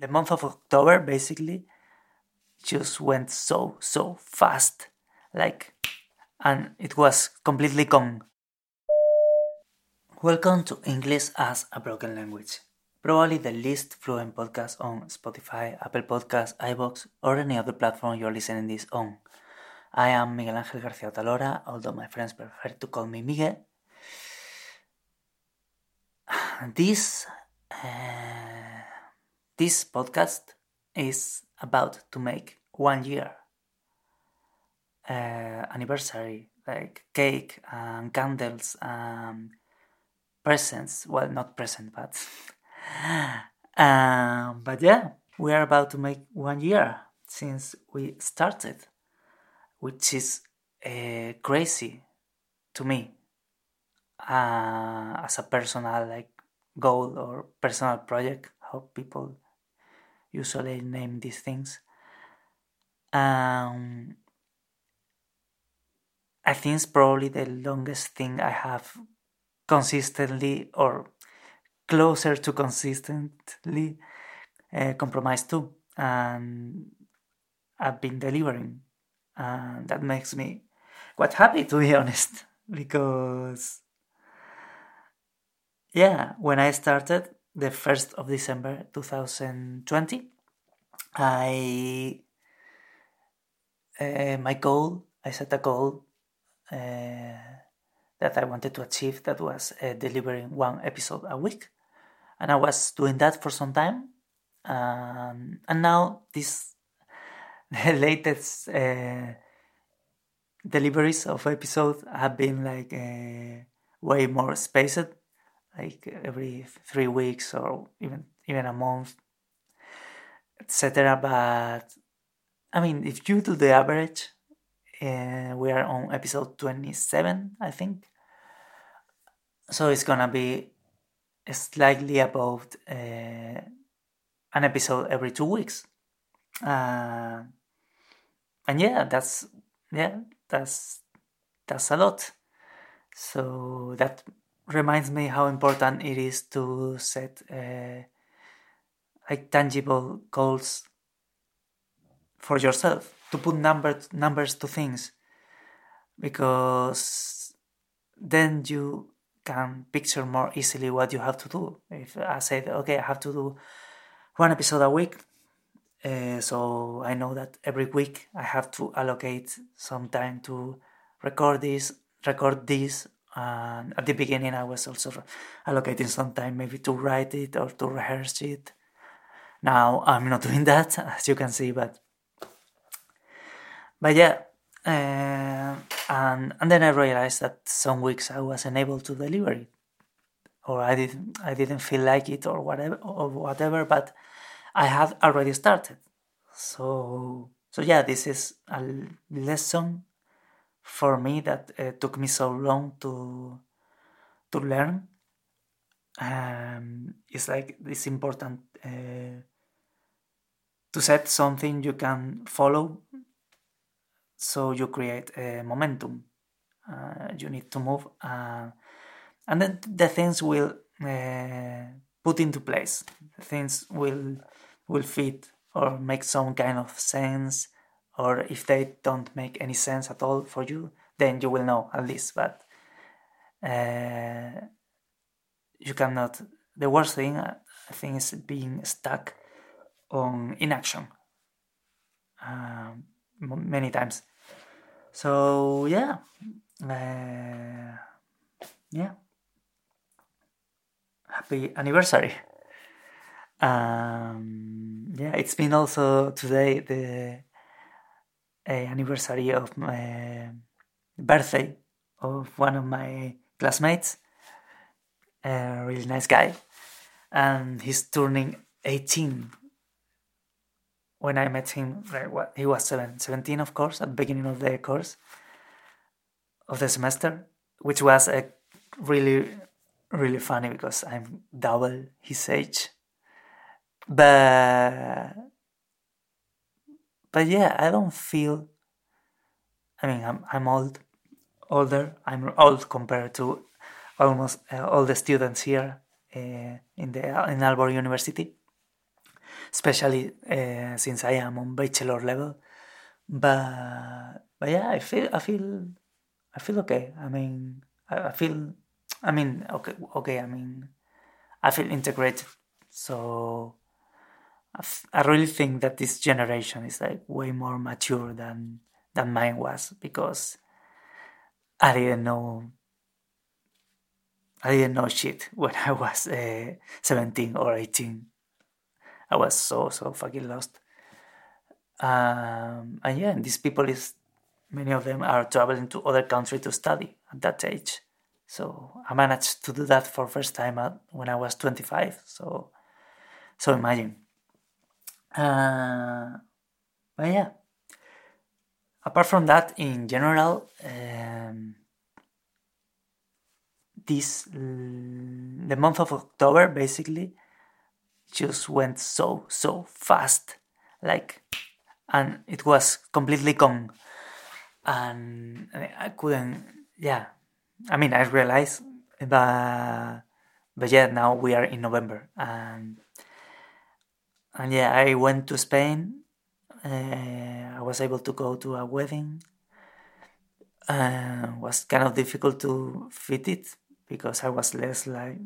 the month of October basically just went so so fast, like, and it was completely gone. Welcome to English as a Broken Language, probably the least fluent podcast on Spotify, Apple Podcasts, iVoox, or any other platform you're listening this on. I am Miguel Ángel García Talora, although my friends prefer to call me Miguel. This uh, this podcast is about to make one year uh, anniversary, like cake and candles and presents. Well, not present, but um, but yeah, we are about to make one year since we started, which is uh, crazy to me uh, as a personal like goal or personal project. How people usually name these things. Um, I think it's probably the longest thing I have consistently or closer to consistently uh, compromised to, and I've been delivering, and that makes me quite happy to be honest, because yeah, when I started the first of December 2020, I uh, my goal I set a goal uh, that I wanted to achieve that was uh, delivering one episode a week, and I was doing that for some time, um, and now this the latest deliveries of episodes have been like way more spaced, like every three weeks or even even a month, etc. But I mean, if you do the average, uh, we are on episode 27, I think. So it's gonna be slightly above uh, an episode every two weeks. Uh, and yeah, that's yeah, that's that's a lot. So that reminds me how important it is to set uh, like tangible goals for yourself. To put numbers numbers to things. Because then you can picture more easily what you have to do. If i say okay i have to do one episode a week uh, so i know that every week i have to allocate some time to record this record this and at the beginning i was also allocating some time maybe to write it or to rehearse it now i'm not doing that as you can see but but yeah, uh, and and then I realized that some weeks I wasn't able to deliver it, or I didn't I didn't feel like it, or whatever or whatever. But I had already started, so so yeah, this is a lesson for me that uh, took me so long to to learn. Um, it's like it's important uh, to set something you can follow so you create a momentum uh, you need to move uh, and then the things will uh, put into place things will will fit or make some kind of sense or if they don't make any sense at all for you then you will know at least but uh, you cannot the worst thing i think is being stuck on inaction um, many times so yeah, uh, yeah. Happy anniversary. Um, yeah, it's been also today the uh, Eh, anniversary of my birthday of one of my classmates, a really nice guy, and he's turning 18 when I met him, he was seven, 17, of course, at the beginning of the course of the semester, which was a really, really funny because I'm double his age. But, but yeah, I don't feel. I mean, I'm I'm old, older. I'm old compared to almost uh, all the students here uh, in the in Aalborg University. especially uh, since I am on bachelor level. But but yeah, I feel I feel I feel okay. I mean, I, I feel I mean okay okay. I mean, I feel integrated. So I, really think that this generation is like way more mature than than mine was because I didn't know I didn't know shit when I was uh, 17 or 18. I was so so fucking lost. Um, and yeah, and these people is many of them are traveling to other country to study at that age. So I managed to do that for first time at, when I was 25. So so imagine. Uh, but yeah. Apart from that, in general, um, this the month of October basically just went so so fast, like, and it was completely gone, and I couldn't. Yeah, I mean I realized, but but yeah, now we are in November, and and yeah, I went to Spain. Uh, I was able to go to a wedding. Uh, was kind of difficult to fit it because I was less like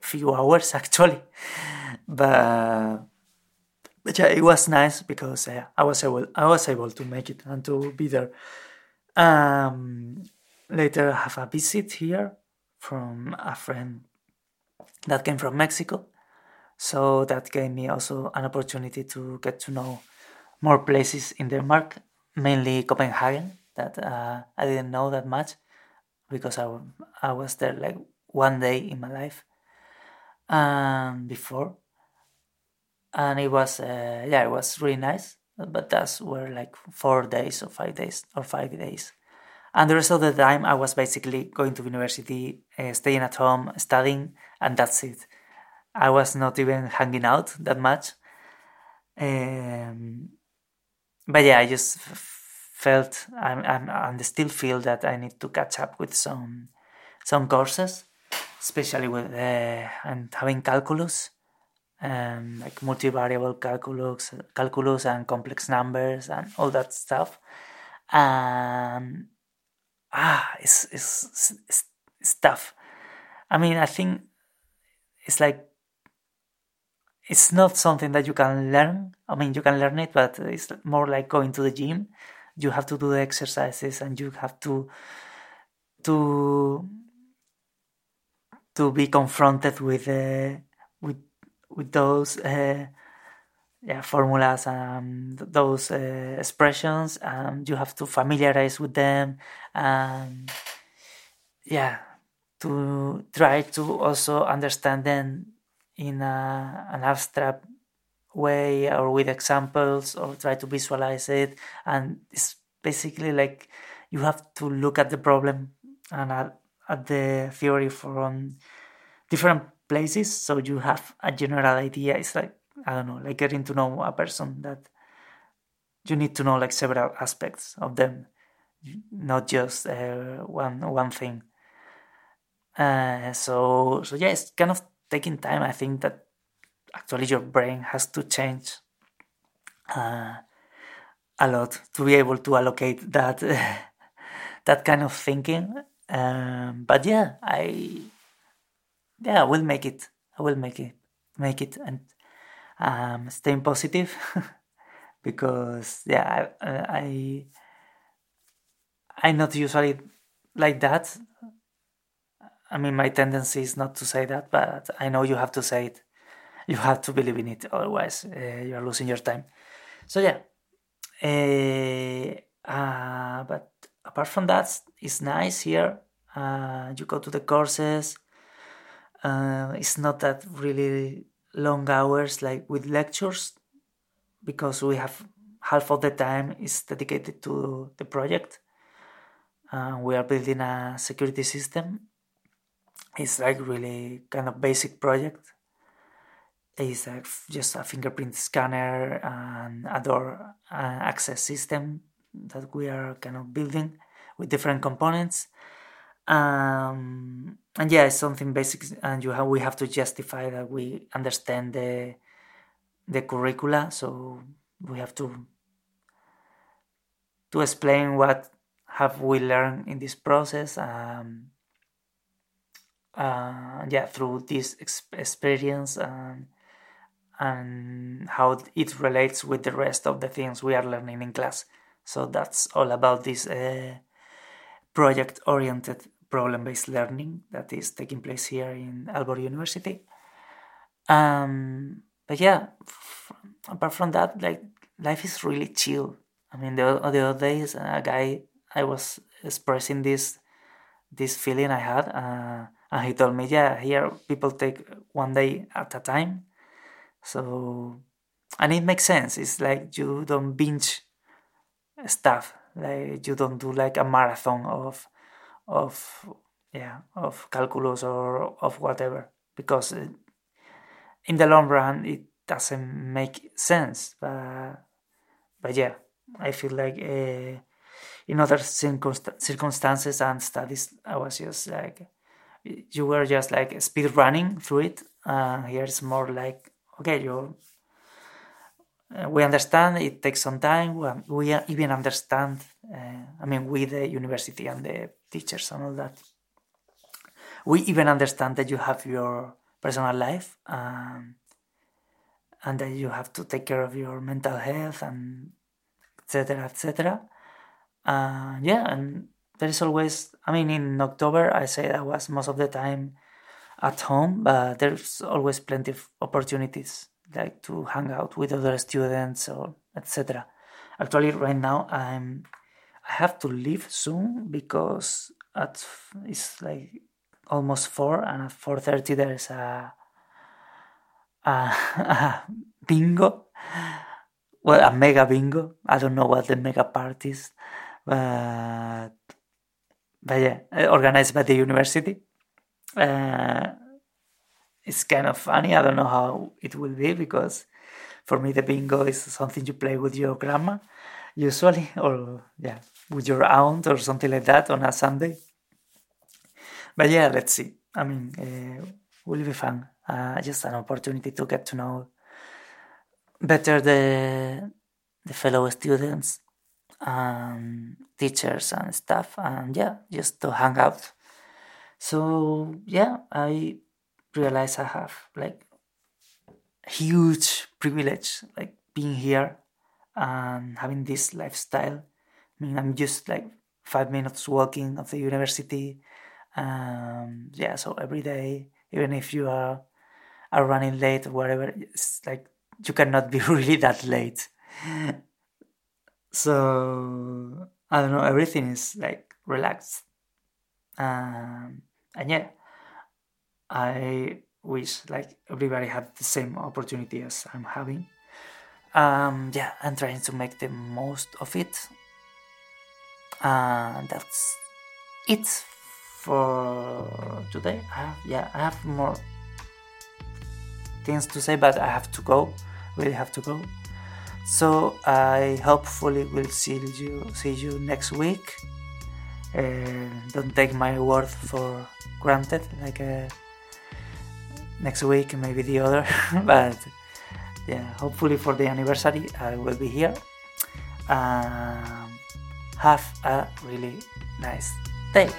few hours actually, but but yeah, it was nice because uh, I was able I was able to make it and to be there. Um, later, I have a visit here from a friend that came from Mexico, so that gave me also an opportunity to get to know more places in Denmark, mainly Copenhagen that uh, I didn't know that much because I, I was there like one day in my life um, before. And it was uh, yeah it was really nice but that's were like four days or five days or five days. And the rest of the time i was basically going to university uh, staying at home studying and that's it i was not even hanging out that much um, but yeah i just felt I'm, I'm, and still feel that i need to catch up with some some courses especially with uh, and having calculus um, like multivariable calculus, calculus and complex numbers and all that stuff. And ah, it's, it's, it's, it's tough. I mean, I think it's like it's not something that you can learn. I mean, you can learn it, but it's more like going to the gym. You have to do the exercises, and you have to to to be confronted with uh, with with those uh, yeah, formulas and those uh, expressions and you have to familiarize with them and yeah to try to also understand them in a, an abstract way or with examples or try to visualize it. And it's basically like you have to look at the problem and at, at the theory from different places. So you have a general idea. It's like i don't know like getting to know a person that you need to know like several aspects of them not just uh, one one thing. Uh, so so yeah it's kind of taking time i think that actually your brain has to change uh, a lot to be able to allocate that that kind of thinking um, but yeah i yeah, I will make it. I will make it, make it, and um, staying positive because yeah, I, I I'm not usually like that. I mean, my tendency is not to say that, but I know you have to say it. You have to believe in it, otherwise uh, you are losing your time. So yeah, uh, uh, but apart from that, it's nice here. Uh, you go to the courses uh, it's not that really long hours like with lectures because we have half of the time is dedicated to the project. Uh, we are building a security system. It's like really kind of basic project. It's like just a fingerprint scanner and a door uh, access system that we are kind of building with different components. Um, and yeah, it's something basic, and you have we have to justify that we understand the the curricula, so we have to to explain what have we learned in this process. Um, uh, yeah, through this experience and and how it relates with the rest of the things we are learning in class. So that's all about this uh, project-oriented problem-based learning that is taking place here in Aalborg University. Um, but yeah, f- apart from that, like life is really chill. I mean, the, the other days, a guy I was expressing this this feeling I had, uh, and he told me, yeah, here people take one day at a time. So, and it makes sense. It's like you don't binge stuff. Like you don't do like a marathon of of yeah of calculus or of whatever because in the long run it doesn't make sense but but yeah i feel like uh, in other circumstances and studies i was just like you were just like speed running through it. Uh, here it's more like okay you uh, we understand it takes some time. We, we even understand uh, i mean with the university and the teachers and all that. We even understand that you have your personal life um, and that you have to take care of your mental health and etc etc uh, yeah and there is always i mean in october i say i was most of the time at home but there's always plenty of opportunities like to hang out with other students or etc actually right now i'm i have to leave soon because at it's like almost four, and at four thirty there's a, a, a bingo. Well, a mega bingo. I don't know what the mega part is, but but yeah, organized by the university. Uh, it's kind of funny. I don't know how it will be because for me the bingo is something you play with your grandma usually, or yeah, with your aunt or something like that on a Sunday but yeah, let's see. I mean, uh, will be fun. Uh, just an opportunity to get to know better the the fellow students, and teachers, and stuff, and yeah, just to hang out. So yeah, I realize I have like huge privilege, like being here and having this lifestyle. I mean, I'm just like five minutes walking of the university um, yeah, so every day, even if you are are running late or whatever, it's like you cannot be really that late. So I don't know, everything is like relaxed. Um, and yeah, I wish like everybody had the same opportunity as I'm having. Um, yeah, I'm trying to make the most of it. And uh, that's it for today. I have, yeah, I have more things to say, but I have to go. Really have to go. So I hopefully will see you see you next week. Uh, don't take my word for granted. Like uh, next week, maybe the other, but yeah, hopefully for the anniversary I will be here. Um, have a really nice day.